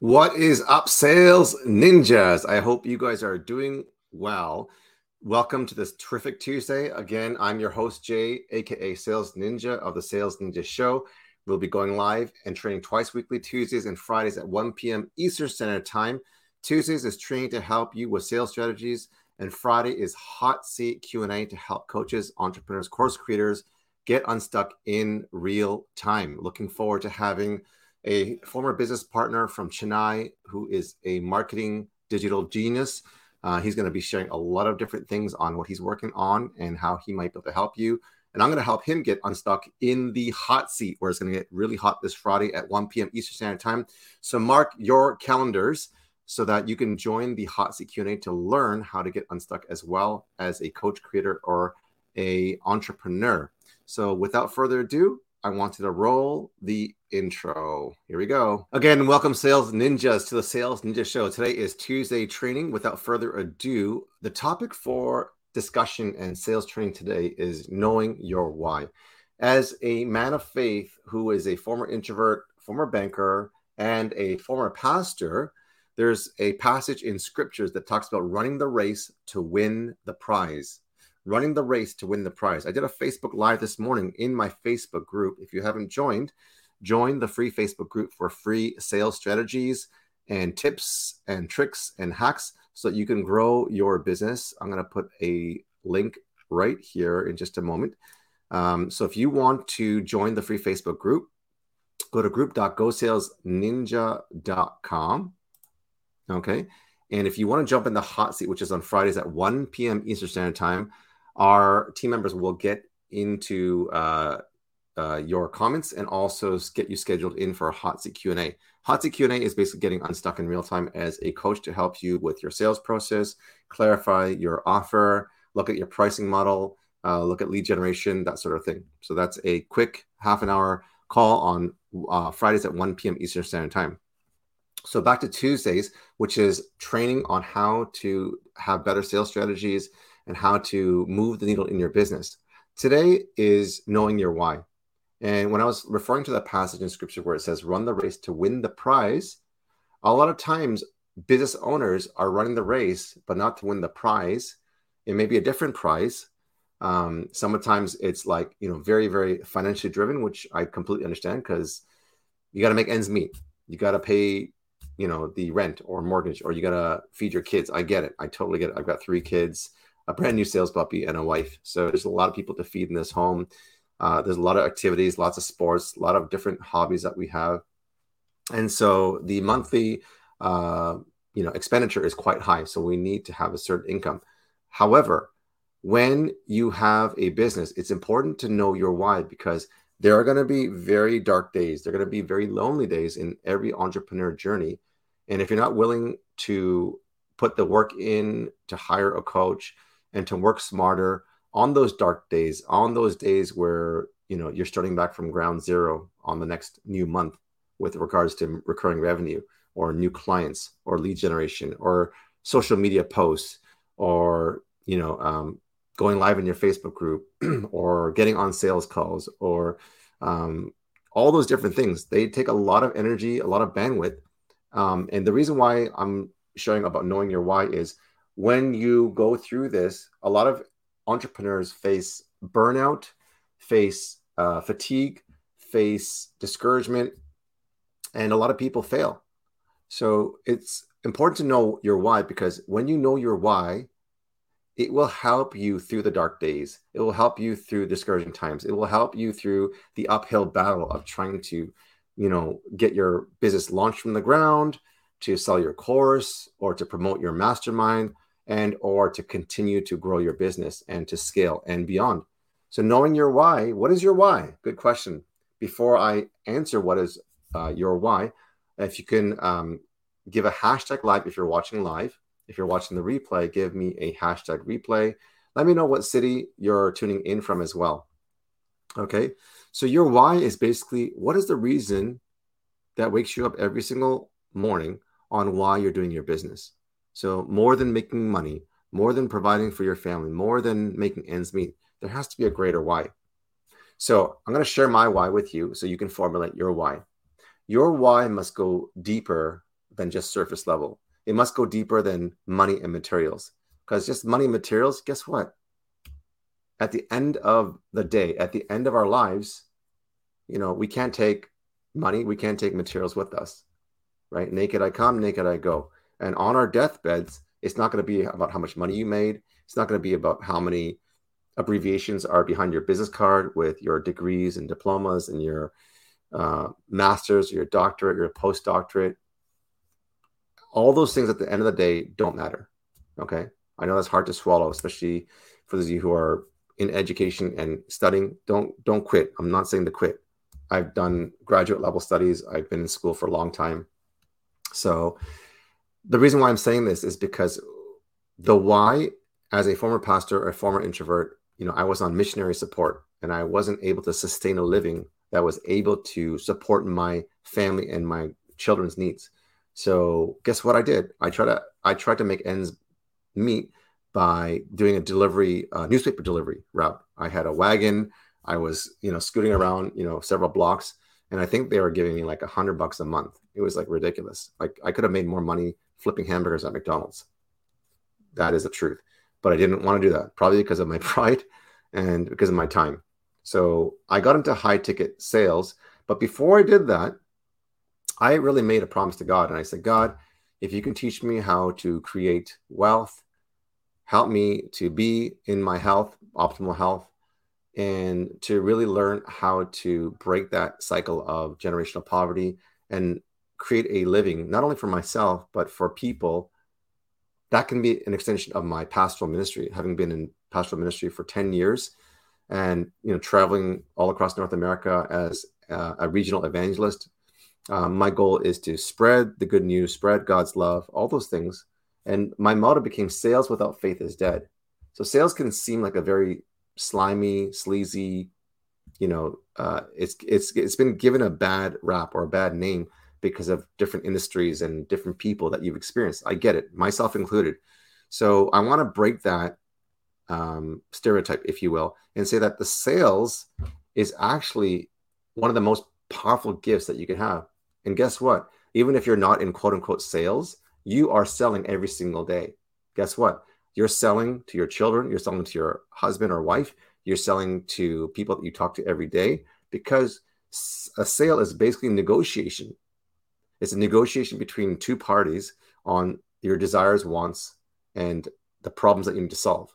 What is up, sales ninjas? I hope you guys are doing well. Welcome to this terrific Tuesday. Again, I'm your host, Jay, aka Sales Ninja of the Sales Ninja Show. We'll be going live and training twice weekly, Tuesdays and Fridays at 1 p.m. Eastern Standard Time. Tuesdays is training to help you with sales strategies, and Friday is hot seat Q&A to help coaches, entrepreneurs, course creators get unstuck in real time. Looking forward to having a former business partner from Chennai who is a marketing digital genius. Uh, he's going to be sharing a lot of different things on what he's working on and how he might be able to help you. And I'm going to help him get unstuck in the hot seat where it's going to get really hot this Friday at 1 p.m. Eastern Standard Time. So mark your calendars so that you can join the hot seat Q&A to learn how to get unstuck as well as a coach creator or a entrepreneur. So without further ado, I wanted to roll the intro. Here we go. Again, welcome, sales ninjas, to the Sales Ninja Show. Today is Tuesday training. Without further ado, the topic for discussion and sales training today is knowing your why. As a man of faith who is a former introvert, former banker, and a former pastor, there's a passage in scriptures that talks about running the race to win the prize running the race to win the prize. I did a Facebook Live this morning in my Facebook group. If you haven't joined, join the free Facebook group for free sales strategies and tips and tricks and hacks so that you can grow your business. I'm going to put a link right here in just a moment. Um, so if you want to join the free Facebook group, go to group.gosalesninja.com. Okay. And if you want to jump in the hot seat, which is on Fridays at 1 p.m. Eastern Standard Time, our team members will get into uh, uh, your comments and also get you scheduled in for a hot seat Q&A. Hot seat Q&A is basically getting unstuck in real time as a coach to help you with your sales process, clarify your offer, look at your pricing model, uh, look at lead generation, that sort of thing. So that's a quick half an hour call on uh, Fridays at 1 p.m. Eastern Standard Time. So back to Tuesdays, which is training on how to have better sales strategies, and how to move the needle in your business. Today is knowing your why. And when I was referring to that passage in scripture where it says, run the race to win the prize, a lot of times business owners are running the race, but not to win the prize. It may be a different prize. Um, sometimes it's like, you know, very, very financially driven, which I completely understand because you got to make ends meet. You got to pay, you know, the rent or mortgage, or you got to feed your kids. I get it. I totally get it. I've got three kids a brand new sales puppy and a wife. So there's a lot of people to feed in this home. Uh, there's a lot of activities, lots of sports, a lot of different hobbies that we have, and so the monthly, uh, you know, expenditure is quite high. So we need to have a certain income. However, when you have a business, it's important to know your why because there are going to be very dark days. There are going to be very lonely days in every entrepreneur journey. And if you're not willing to put the work in to hire a coach, and to work smarter on those dark days, on those days where you know you're starting back from ground zero on the next new month with regards to recurring revenue or new clients or lead generation or social media posts or you know um, going live in your facebook group or getting on sales calls or um, all those different things. They take a lot of energy a lot of bandwidth. Um, and the reason why i'm showing about knowing your why is when you go through this, a lot of entrepreneurs face burnout, face uh, fatigue, face discouragement, and a lot of people fail. So it's important to know your why because when you know your why, it will help you through the dark days. It will help you through discouraging times. It will help you through the uphill battle of trying to, you know, get your business launched from the ground, to sell your course, or to promote your mastermind, and or to continue to grow your business and to scale and beyond. So knowing your why, what is your why? Good question. Before I answer what is uh, your why, if you can um, give a hashtag live if you're watching live. If you're watching the replay, give me a hashtag replay. Let me know what city you're tuning in from as well. Okay. So your why is basically what is the reason that wakes you up every single morning on why you're doing your business? So, more than making money, more than providing for your family, more than making ends meet, there has to be a greater why. So, I'm going to share my why with you so you can formulate your why. Your why must go deeper than just surface level. It must go deeper than money and materials. Because just money and materials, guess what? At the end of the day, at the end of our lives, you know, we can't take money, we can't take materials with us, right? Naked I come, naked I go. And on our deathbeds, it's not going to be about how much money you made. It's not going to be about how many abbreviations are behind your business card with your degrees and diplomas and your uh, master's, your doctorate, your postdoctorate. All those things at the end of the day don't matter. Okay. I know that's hard to swallow, especially for those of you who are in education and studying. Don't don't quit. I'm not saying to quit. I've done graduate level studies. I've been in school for a long time. So the reason why I'm saying this is because the why, as a former pastor, a former introvert, you know, I was on missionary support and I wasn't able to sustain a living that was able to support my family and my children's needs. So guess what I did? I tried to I tried to make ends meet by doing a delivery uh, newspaper delivery route. I had a wagon. I was you know scooting around you know several blocks, and I think they were giving me like a hundred bucks a month. It was like ridiculous. Like I could have made more money flipping hamburgers at McDonald's. That is the truth. But I didn't want to do that, probably because of my pride and because of my time. So I got into high ticket sales. But before I did that, I really made a promise to God. And I said, God, if you can teach me how to create wealth, help me to be in my health, optimal health, and to really learn how to break that cycle of generational poverty and create a living, not only for myself, but for people. That can be an extension of my pastoral ministry, having been in pastoral ministry for 10 years and you know traveling all across North America as uh, a regional evangelist. Um, my goal is to spread the good news, spread God's love, all those things. And my motto became "Sales without faith is dead." So sales can seem like a very slimy, sleazy, you know, uh, it's it's it's been given a bad rap or a bad name because of different industries and different people that you've experienced. I get it, myself included. So I want to break that um, stereotype, if you will, and say that the sales is actually one of the most powerful gifts that you can have. And guess what? Even if you're not in quote unquote sales, you are selling every single day. Guess what? You're selling to your children, you're selling to your husband or wife, you're selling to people that you talk to every day because a sale is basically negotiation. It's a negotiation between two parties on your desires, wants, and the problems that you need to solve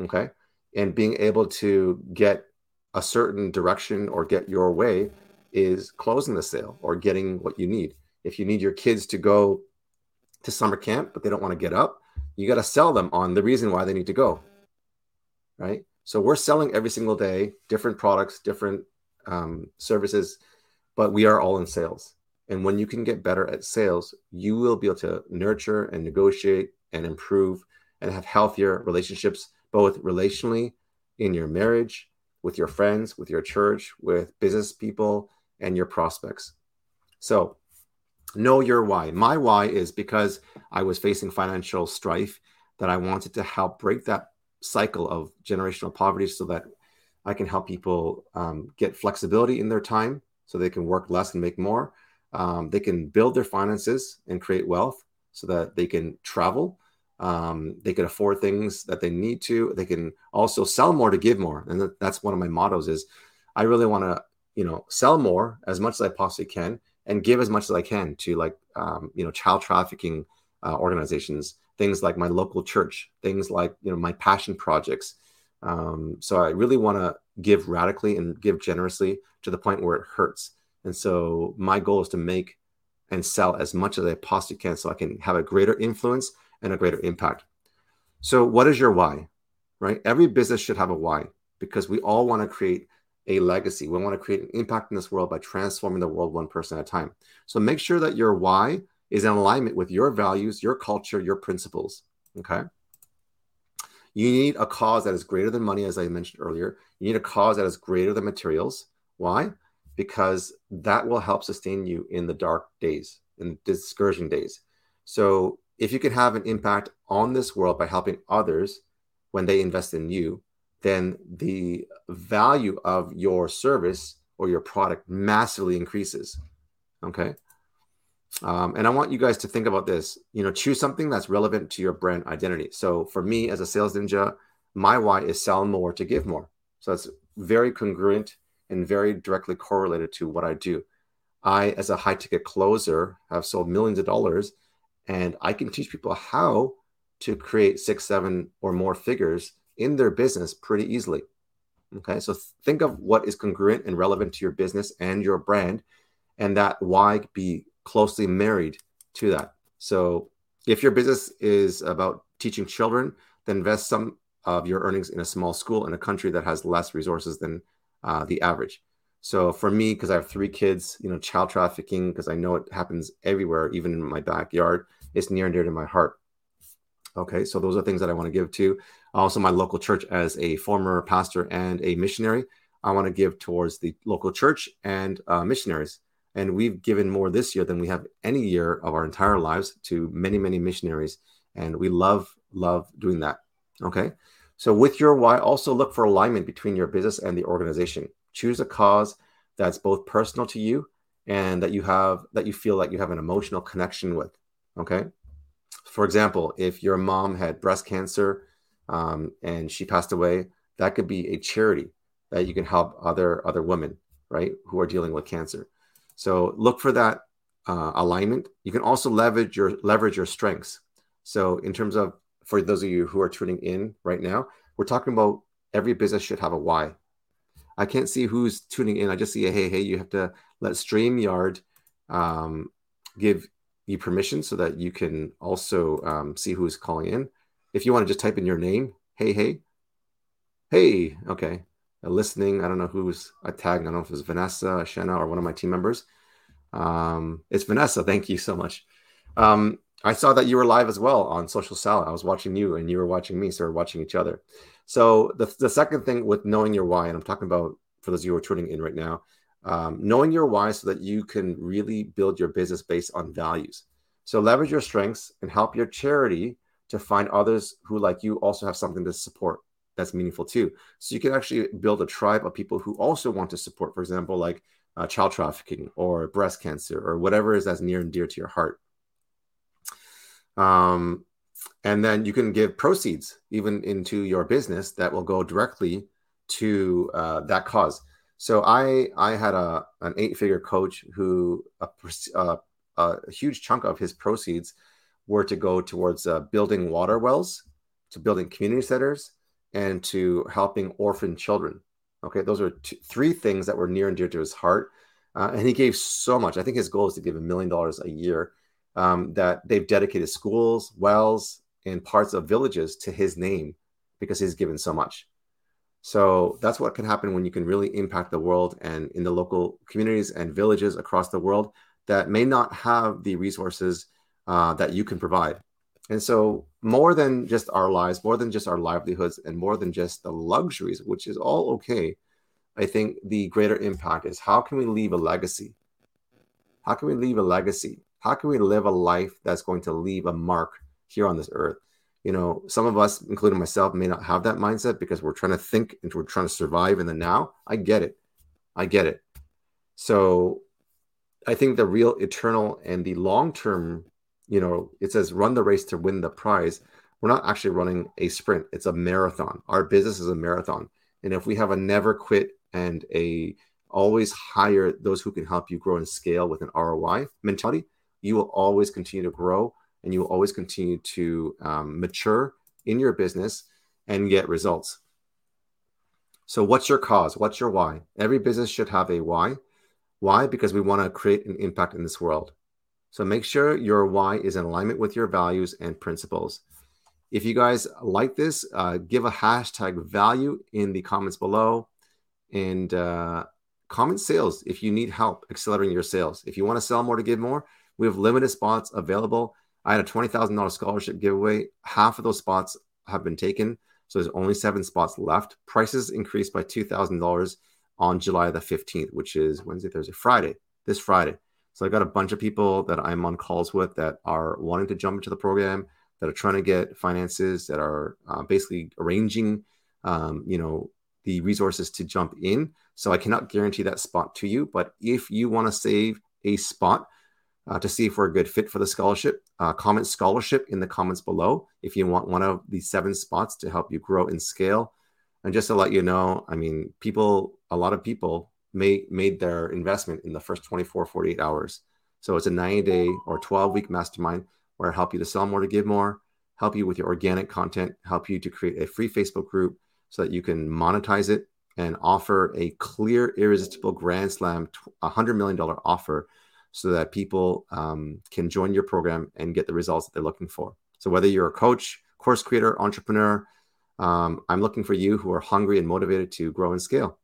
okay? And being able to get a certain direction or get your way is closing the sale or getting what you need. If you need your kids to go to summer camp but they don't want to get up you got to sell them on the reason why they need to go right? So we're selling every single day different products different um, services but we are all in sales and when you can get better at sales you will be able to nurture and negotiate and improve and have healthier relationships both relationally in your marriage, with your friends, with your church, with business people, and your prospects. So, know your why. My why is because I was facing financial strife that I wanted to help break that cycle of generational poverty so that I can help people um, get flexibility in their time so they can work less and make more. Um, they can build their finances and create wealth so that they can travel. Um, they can afford things that they need to. They can also sell more to give more. And that's one of my mottos is i really want to you know sell more as much as i possibly can and give as much as i can to like um, you know child trafficking uh, organizations things like my local church things like you know my passion projects. Um, so i really want to give radically and give generously to the point where it hurts and so my goal is to make and sell as much as i possibly can so i can have a greater influence and a greater impact. So, what is your why? Right? Every business should have a why because we all want to create a legacy. We want to create an impact in this world by transforming the world one person at a time. So, make sure that your why is in alignment with your values, your culture, your principles. Okay. You need a cause that is greater than money, as I mentioned earlier. You need a cause that is greater than materials. Why? Because that will help sustain you in the dark days, in discouraging days. So if you can have an impact on this world by helping others when they invest in you, then the value of your service or your product massively increases. Okay. Um, and I want you guys to think about this. You know, choose something that's relevant to your brand identity. So for me, as a sales ninja, my why is sell more to give more. So it's very congruent and very directly correlated to what I do. I, as a high ticket closer, have sold millions of dollars, and I can teach people how to create six, seven, or more figures in their business pretty easily. Okay, so think of what is congruent and relevant to your business and your brand, and that why be closely married to that. So if your business is about teaching children, then invest some of your earnings in a small school in a country that has less resources than uh, the average. So for me, because I have three kids, you know, child trafficking, because I know it happens everywhere, even in my backyard, it's near and dear to my heart. Okay, so those are things that I want to give to. Also, my local church as a former pastor and a missionary, I want to give towards the local church and uh, missionaries. And we've given more this year than we have any year of our entire lives to many, many missionaries. And we love, love doing that. Okay. So, with your why, also look for alignment between your business and the organization. Choose a cause that's both personal to you and that you have that you feel like you have an emotional connection with. Okay. For example, if your mom had breast cancer um, and she passed away, that could be a charity that you can help other other women, right, who are dealing with cancer. So look for that uh, alignment. You can also leverage your leverage your strengths. So in terms of for those of you who are tuning in right now, we're talking about every business should have a why. I can't see who's tuning in. I just see a hey, hey. You have to let StreamYard um, give you permission so that you can also um, see who's calling in. If you want to just type in your name, hey, hey, hey, okay listening. I don't know who's I tagged. I don't know if it's Vanessa, Shanna, or one of my team members. Um, it's Vanessa. Thank you so much. Um, I saw that you were live as well on Social Salad. I was watching you and you were watching me, so we're watching each other. So the, the second thing with knowing your why, and I'm talking about for those of you who are tuning in right now, um, knowing your why so that you can really build your business based on values. So leverage your strengths and help your charity to find others who, like you, also have something to support that's meaningful too. So you can actually build a tribe of people who also want to support, for example, like uh, child trafficking or breast cancer or whatever is as near and dear to your heart. Um, and then you can give proceeds even into your business that will go directly to uh, that cause. So I I had a an eight figure coach who a, uh, a, huge chunk of his proceeds were to go towards uh, building water wells, to building community centers, and to helping orphan children. Okay, those are two, three things that were near and dear to his heart. Uh, and he gave so much. I think his goal is to give a million dollars a year. Um, that they've dedicated schools, wells, and parts of villages to his name because he's given so much. So that's what can happen when you can really impact the world and in the local communities and villages across the world that may not have the resources uh, that you can provide. And so, more than just our lives, more than just our livelihoods, and more than just the luxuries, which is all okay, I think the greater impact is how can we leave a legacy? How can we leave a legacy? How can we live a life that's going to leave a mark here on this earth? You know, some of us, including myself, may not have that mindset because we're trying to think and we're trying to survive in the now. I get it. I get it. So I think the real eternal and the long term you know, it says run the race to win the prize. We're not actually running a sprint, it's a marathon. Our business is a marathon. And if we have a never quit and a always hire those who can help you grow and scale with an ROI mentality, you will always continue to grow and you will always continue to um, mature in your business and get results. So, what's your cause? What's your why? Every business should have a why. Why? Because we want to create an impact in this world. So make sure your why is in alignment with your values and principles. If you guys like this, uh, give a hashtag value in the comments below and uh, comment sales if you need help accelerating your sales. If you want to sell more to give more, we have limited spots available. I had a $20,000 scholarship giveaway. Half of those spots have been taken. So there's only seven spots left. Prices increased by $2,000 on July the 15th, which is Wednesday, Thursday, Friday, this Friday. So I got a bunch of people that I'm on calls with that are wanting to jump into the program, that are trying to get finances, that are uh, basically arranging, um, you know, the resources to jump in. So I cannot guarantee that spot to you, but if you want to save a spot, uh, to see if we're a good fit for the scholarship. Uh, comment scholarship in the comments below if you want one of these seven spots to help you grow and scale. And just to let you know, I mean, people, a lot of people made made their investment in the first 24, 48 hours. So it's a 90 day or 12 week mastermind where I help you to sell more, to give more, help you with your organic content, help you to create a free Facebook group so that you can monetize it and offer a clear, irresistible grand slam $100 million offer so that people um, can join your program and get the results that they're looking for. So whether you're a coach, course creator, entrepreneur, um, I'm looking for you who are hungry and motivated to grow and scale.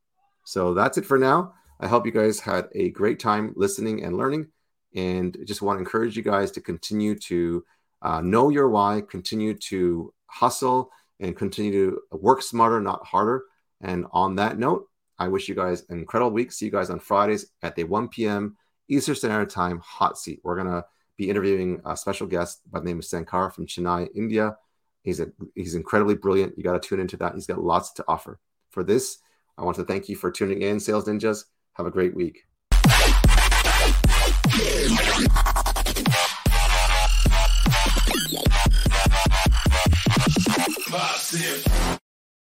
So that's it for now. I hope you guys had a great time listening and learning. And just want to encourage you guys to continue to uh, know your why, continue to hustle, and continue to work smarter, not harder. And on that note, I wish you guys an incredible week. See you guys on Fridays at the 1 p.m. Eastern Standard Time hot seat. We're going to be interviewing a special guest by the name of Sankara from Chennai, India. He's a, he's incredibly brilliant. You got to tune into that. He's got lots to offer. For this, I want to thank you for tuning in, Sales Ninjas. Have a great week. Five, six,